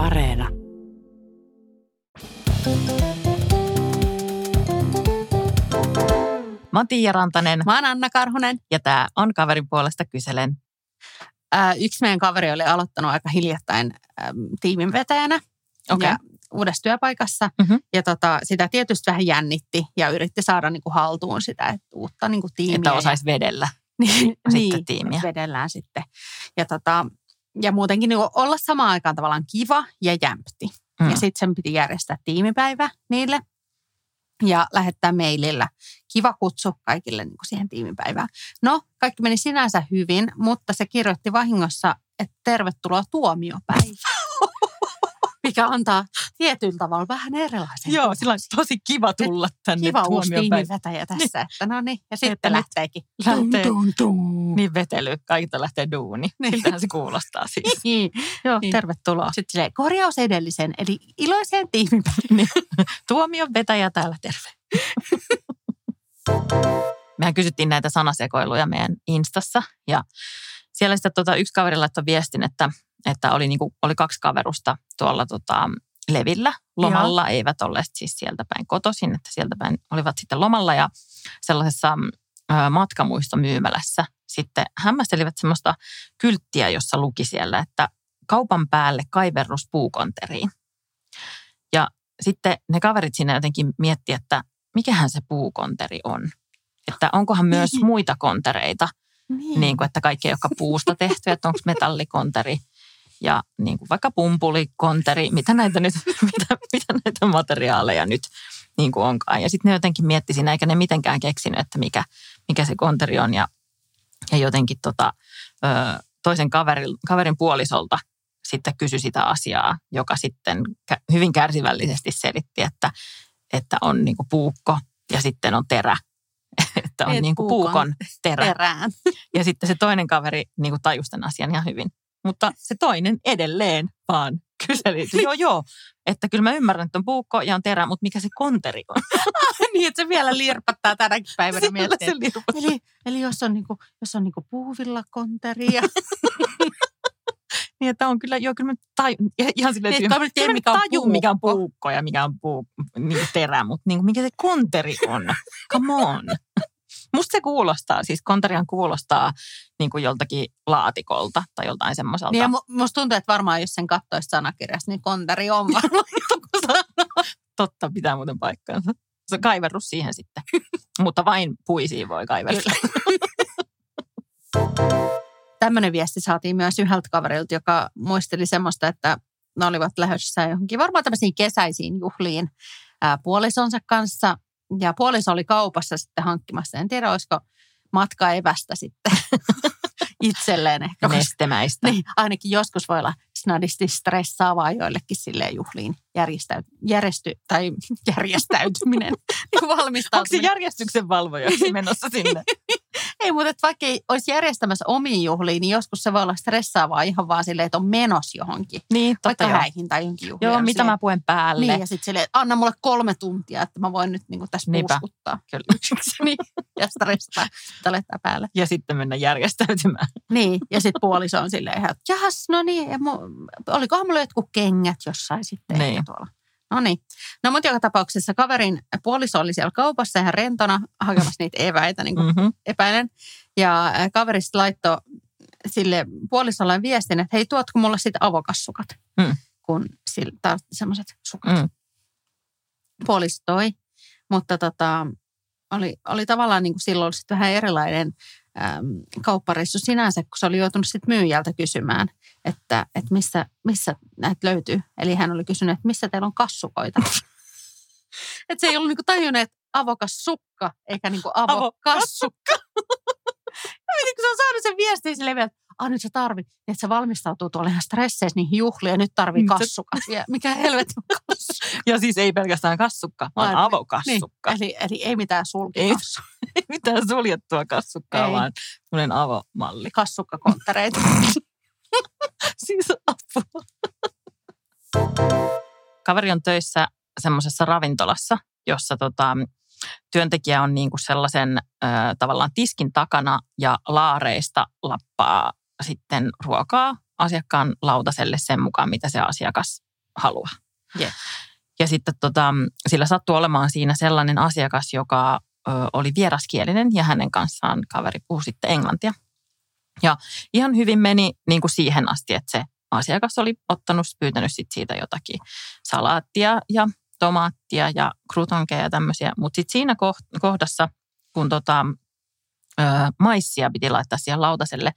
Areena. Mä oon Tiia Rantanen Mä oon Anna Karhunen. ja tää on kaverin puolesta kyselen. Ää, yksi meidän kaveri oli aloittanut aika hiljattain äm, tiimin vetäjänä Okei. ja uudessa työpaikassa. Mhm. Ja tota, sitä tietysti vähän jännitti ja yritti saada niinku haltuun sitä että uutta niinku tiimiä. Että ja- osais vedellä. niin, sitten niin, tiimiä. vedellään sitten. Ja, tota, ja muutenkin niin olla samaan aikaan tavallaan kiva ja jämpti. Mm. Ja sitten sen piti järjestää tiimipäivä niille ja lähettää mailillä kiva kutsu kaikille niin kuin siihen tiimipäivään. No, kaikki meni sinänsä hyvin, mutta se kirjoitti vahingossa, että tervetuloa tuomiopäivään. Mikä antaa tietyllä tavalla vähän erilaisen Joo, sillä on tosi kiva tulla tänne kiva uusi tiimivetäjä tässä. Että no niin, ja Että sitten nyt lähteekin. lähtee- Tum, tum, tum. Niin vetely, kaikilta lähtee duuni. Niin. Siltähän se kuulostaa siis. Niin, joo, Niin. tervetuloa. Sitten se korjaus edellisen, eli iloiseen tiimipäivään. Niin. Tuomion vetäjä täällä, terve. Mehän kysyttiin näitä sanasekoiluja meidän Instassa ja siellä sitten tota, yksi kaveri laittoi viestin, että, että oli, niinku, oli kaksi kaverusta tuolla tota, levillä lomalla, eivät olleet siis sieltä päin kotoisin, että sieltä päin olivat sitten lomalla ja sellaisessa ö, matkamuistomyymälässä sitten hämmästelivät semmoista kylttiä, jossa luki siellä, että kaupan päälle kaiverrus puukonteriin. Ja sitten ne kaverit siinä jotenkin miettii, että mikähän se puukonteri on. Että onkohan myös Niin. muita kontereita, Niin. niin kuin, että kaikki ei olekaan puusta tehty, että onko metallikonteri ja niin kuin vaikka pumpulikonteri, mitä näitä nyt, mitä, mitä näitä materiaaleja nyt niin kuin onkaan. Ja sitten ne jotenkin mietti siinä, eikä ne mitenkään keksinyt, että mikä, mikä se konteri on. Ja, ja jotenkin tota, ö, toisen kaverin, kaverin puolisolta sitten kysyi sitä asiaa, joka sitten hyvin kärsivällisesti selitti, että, että on niin kuin puukko ja sitten on terä. että on niin kuin puukon terä. perään. Ja sitten se toinen kaveri niin kuin tajusi tämän asian ihan hyvin. Mutta se toinen edelleen vaan kyseli, että joo joo, että kyllä mä ymmärrän, että on puukko ja on terä, mutta mikä se konteri on? niin, että se vielä lirpattaa tänäkin päivänä miettiä. lirputtaa. Eli, eli jos on, niinku, jos on niinku puuvillakonteri ja Niin, että on kyllä, joo, kyllä mä tajun, ihan silleen, Niin, kyllä mikä on tajun, mikä on puukko. ja mikä on puu, niin terä, mutta niin mikä se konteri on? Come on. Musta se kuulostaa, siis konterihan kuulostaa niin kuin joltakin laatikolta tai joltain semmoiselta. niin ja mu- musta tuntuu, että varmaan jos sen kattoisi sanakirjasta, niin konteri on varmaan joku. Totta, pitää muuten paikkaansa. Se kaiverrus siihen sitten. Mutta vain puisiin voi kaivertaa. Tämmöinen viesti saatiin myös yhdeltä kaverilta, joka muisteli semmoista, että ne olivat lähdössä johonkin varmaan tämmöisiin kesäisiin juhliin ää, puolisonsa kanssa. Ja puoliso oli kaupassa sitten hankkimassa. En tiedä, olisiko matka evästä sitten itselleen ehkä. Nestemäistä. Niin, ainakin joskus voi olla snadisti stressaavaa joillekin silleen juhliin järjestäyt, järjesty, tai järjestäytyminen, niin Onko se valmistautuminen. järjestyksen valvoja menossa sinne? Ei, mutta että vaikka ei olisi järjestämässä omiin juhliin, niin joskus se voi olla stressaavaa ihan vaan silleen, että on menos johonkin. Niin, totta Vaikka joo. häihin tai johonkin juhliin. Joo, mitä mä puen päälle. Niin, ja sitten silleen, että anna mulle kolme tuntia, että mä voin nyt niin kuin tässä Niinpä. puuskuttaa. Kyllä. ja stressata, sitä päälle. Ja sitten mennä järjestäytymään. Niin, ja sitten puoliso on silleen ihan, että jahas, no niin, ja mu- olikohan mulla jotkut kengät jossain sitten Niin. tuolla. No niin. No mutta joka tapauksessa kaverin puoliso oli siellä kaupassa ihan rentona hakemassa niitä eväitä, niin kuin Mm-hmm. epäilen. Ja äh, kaveri sitten laittoi sille puolisolle viestin, että hei, tuotko mulle sitten avokassukat, Mm. kun sillä semmoiset sukat. Mm. Puoliso toi, mutta tota, oli, oli tavallaan niin kuin silloin sitten vähän erilainen äm, kauppareissu sinänsä, kun se oli joutunut sitten myyjältä kysymään, että, että missä, missä näitä löytyy. Eli hän oli kysynyt, että missä teillä on kassukoita. että se ei ollut niin kuin tajunnut, että avokassukka, eikä niin kuin avokassukka. Ja miten kun se on saanut sen viestin silleen vielä, että ah, nyt se tarvii, niin että se valmistautuu tuolla ihan stresseissä niihin juhliin ja nyt tarvii kassukat. Ja mikä helvetti on kassukka? Ja siis ei pelkästään kassukka, vaan Vaan- avokassukka. Eli, eli ei mitään sulki Ei. Mitään suljettua kassukkaa, Ei. vaan semmoinen avomalli. kassukkakonttereita. Siis apua. Kaveri on töissä semmoisessa ravintolassa, jossa tota, työntekijä on niinku sellaisen ö, tavallaan tiskin takana ja laareista lappaa sitten ruokaa asiakkaan lautaselle sen mukaan, mitä se asiakas halua. Jep. Ja sitten tota, sillä sattui olemaan siinä sellainen asiakas, joka oli vieraskielinen ja hänen kanssaan kaveri puhui sitten englantia. Ja ihan hyvin meni niin kuin siihen asti, että se asiakas oli ottanut, pyytänyt sit siitä jotakin salaattia ja tomaattia ja krutonkeja ja tämmöisiä. Mutta sitten siinä kohdassa, kun tota, ö, maissia piti laittaa siihen lautaselle,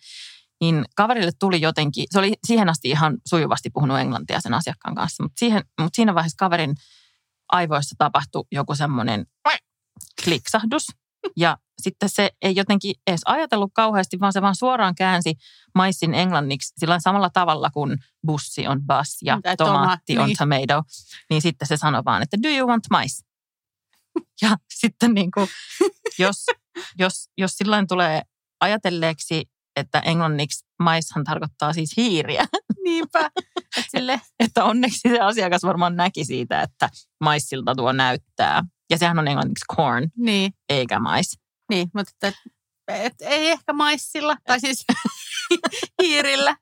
niin kaverille tuli jotenkin, se oli siihen asti ihan sujuvasti puhunut englantia sen asiakkaan kanssa, mutta, siihen, mutta siinä vaiheessa kaverin aivoissa tapahtui joku semmoinen kliksahdus. Ja sitten se ei jotenkin edes ajatellut kauheasti, vaan se vaan suoraan käänsi maissin englanniksi sillä samalla tavalla kuin bussi on bus ja tomaatti tomaatti, on niin. tomato. Niin sitten se sanoi vaan, että do you want mice? Ja sitten niin kuin, jos, jos, jos silloin tulee ajatelleeksi, että englanniksi maishan tarkoittaa siis hiiriä, Niinpä. Et sille, että onneksi se asiakas varmaan näki siitä, että maissilta tuo näyttää. Ja sehän on englanniksi corn, niin, eikä mais. niin, mutta et, et, ei ehkä maissilla, tai siis hiirillä.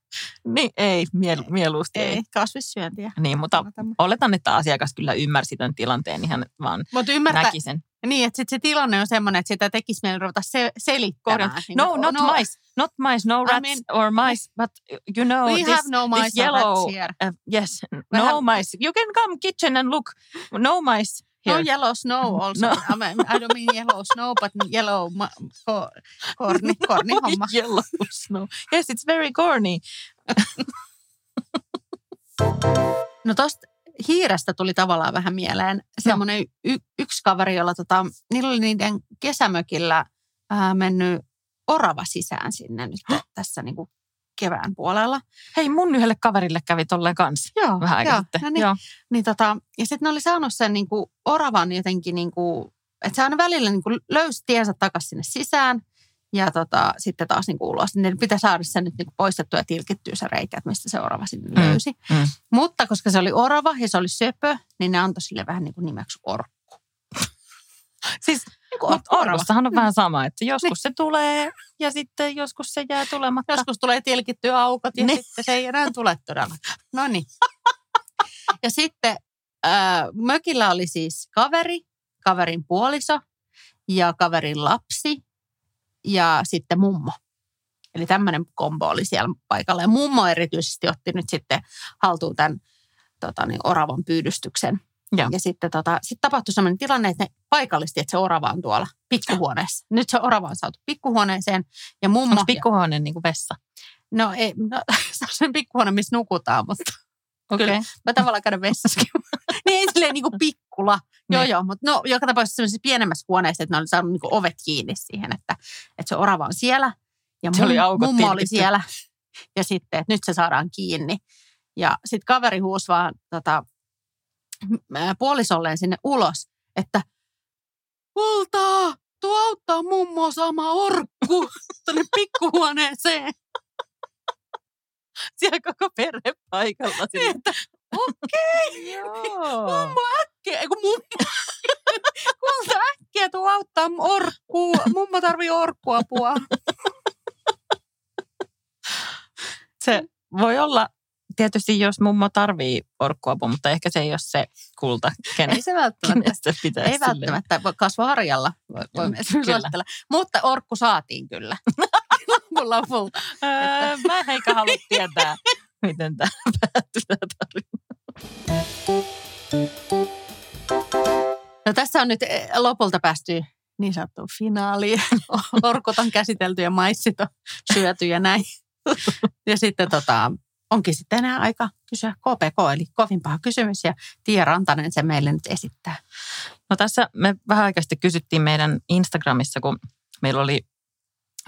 Niin, ei, miel, mieluusti ei. Ei, kasvissyöntiä. Niin, mutta oletan, että asiakas kyllä ymmärsi tämän tilanteen ihan vaan Mutta ymmärtää, näki sen. niin, että sit se tilanne on semmoinen, että sitä tekisi meidän ruveta se, selittämään. Niin No, kuin, not mice, not mice, no I rats mean- or mice, but you know We this, have no mice this yellow, rats here. uh, yes, We no have- mice. You can come kitchen and look, no mice No here. yellow snow also. No. I, mean, I don't mean yellow snow, but yellow ma- ko- korni, korni homma. Yellow snow. Yes, it's very corny. No tosta hiirestä tuli tavallaan vähän mieleen semmoinen y- yksi kaveri, jolla tota, niillä oli niiden kesämökillä ää, mennyt orava sisään sinne nyt tässä niin kuin kevään puolella. Hei, mun yhdelle kaverille kävi tolleen kanssa Joo, vähän aika joo, sitten. No niin, Joo. niin tota, ja sitten ne oli saanut sen niin kuin oravan jotenkin, niin kuin, että se aina välillä niin kuin löysi tiensä takaisin sinne sisään ja tota, sitten taas niin kuin ulos. Ne pitää saada sen nyt niin kuin poistettua ja tilkittyä se reikä, että mistä se orava sinne Mm, löysi. mm. Mutta koska se oli orava ja se oli söpö, niin ne antoi sille vähän niin kuin nimeksi orkku. Siis Niin orvossahan on vähän sama, että joskus se tulee ja sitten joskus se jää tulematta. Joskus tulee tilkittyä aukot ja Niin. sitten se ei enää tule todella. No niin. Ja sitten äh, mökillä oli siis kaveri, kaverin puoliso ja kaverin lapsi ja sitten mummo. Eli tämmöinen kombo oli siellä paikalla. Ja mummo erityisesti otti nyt sitten haltuun tämän tota, niin, oravan pyydystyksen. Joo. Ja sitten tota, sit tapahtui sellainen tilanne, että ne paikallisesti, että se orava on tuolla pikkuhuoneessa. Nyt se orava on saatu pikkuhuoneeseen ja mummo... Onko pikkuhuone niin kuin vessa? No ei, no, se on sen pikkuhuone, missä nukutaan, mutta Okei. Kyllä. mä tavallaan käyn vessassakin. niin ei silleen niin kuin pikkula. Joo, Niin. joo, mutta no joka tapauksessa sellaisessa pienemmässä huoneessa, että ne oli saanut niin kuin ovet kiinni siihen, että, että se orava on siellä. Ja Se oli aukot mummo oli tilkitty. siellä. Ja sitten, että nyt se saadaan kiinni. Ja sitten kaveri huusi vaan tota, puolisolleen sinne ulos, että Kultaa, tuo auttaa mummoa saamaan orkku tuonne pikkuhuoneeseen. Siellä koko perhe paikalla. Niin, että okei. Joo. Mummo äkkiä, ei kun mummo. Kulta äkkiä tuo auttaa orkkua. Mummo tarvii orkkuapua. Se voi olla tietysti, jos mummo tarvii orkkuapua, mutta ehkä se ei ole se kulta, kenen, Ei se välttämättä. pitäisi Ei välttämättä. Voi Kasvoharjalla voi, voi Mm, myös suositella. Mutta orkku saatiin kyllä. Lopun lopulta. Öö, mä en eikä halua tietää, miten tämä päättyy tämä tarina. No tässä on nyt eh, lopulta päästy niin sanottuun finaaliin. Orkut on käsitelty ja maissit on syöty ja näin. Ja sitten tota, onkin sitten enää aika kysyä KPK, eli kovin paha kysymys. Ja Tiia Rantanen se meille nyt esittää. No tässä me vähän aikaa sitten kysyttiin meidän Instagramissa, kun meillä oli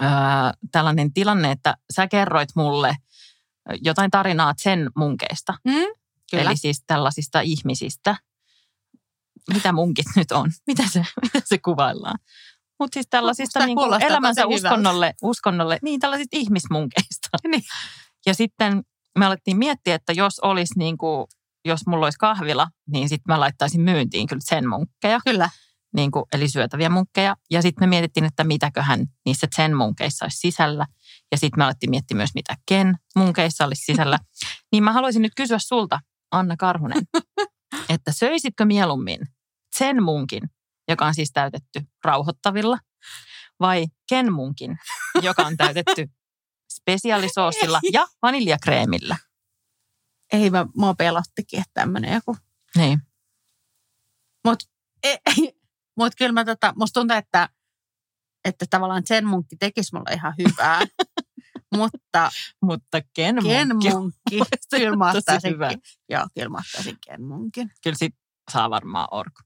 ää, tällainen tilanne, että sä kerroit mulle jotain tarinaa sen munkeista. Mm? Kyllä. Eli siis tällaisista ihmisistä. Mitä munkit nyt on? Mitä se, mitä se kuvaillaan? Mutta siis tällaisista niin kuulostaa elämänsä uskonnolle, uskonnolle, niin tällaisista ihmismunkeista. Niin. Ja sitten me alettiin miettiä, että jos olisi niin kuin, jos mulla olisi kahvila, niin sitten mä laittaisin myyntiin kyllä sen munkkeja, Kyllä. niin kuin, eli syötäviä munkkeja. Ja sitten me mietittiin, että mitäköhän niissä sen munkeissa olisi sisällä. Ja sitten me alettiin miettiä myös, mitä ken munkeissa olisi sisällä. niin mä haluaisin nyt kysyä sulta, Anna Karhunen, että söisitkö mieluummin sen munkin, joka on siis täytetty rauhoittavilla, vai Ken munkin, joka on täytetty spesiaalisoosilla ja vaniljakreemillä. Ei mä, mua pelottikin, että tämmöinen joku. Niin. mut e, ei, mut kyllä mä tota, musta tuntuu, että, että tavallaan sen munkki tekisi mulle ihan hyvää. mutta, mutta ken, ken munkki. munkki. kyllä mä ottaisin, joo, kyllä mä ken munkin. Kyllä sit saa varmaan orko.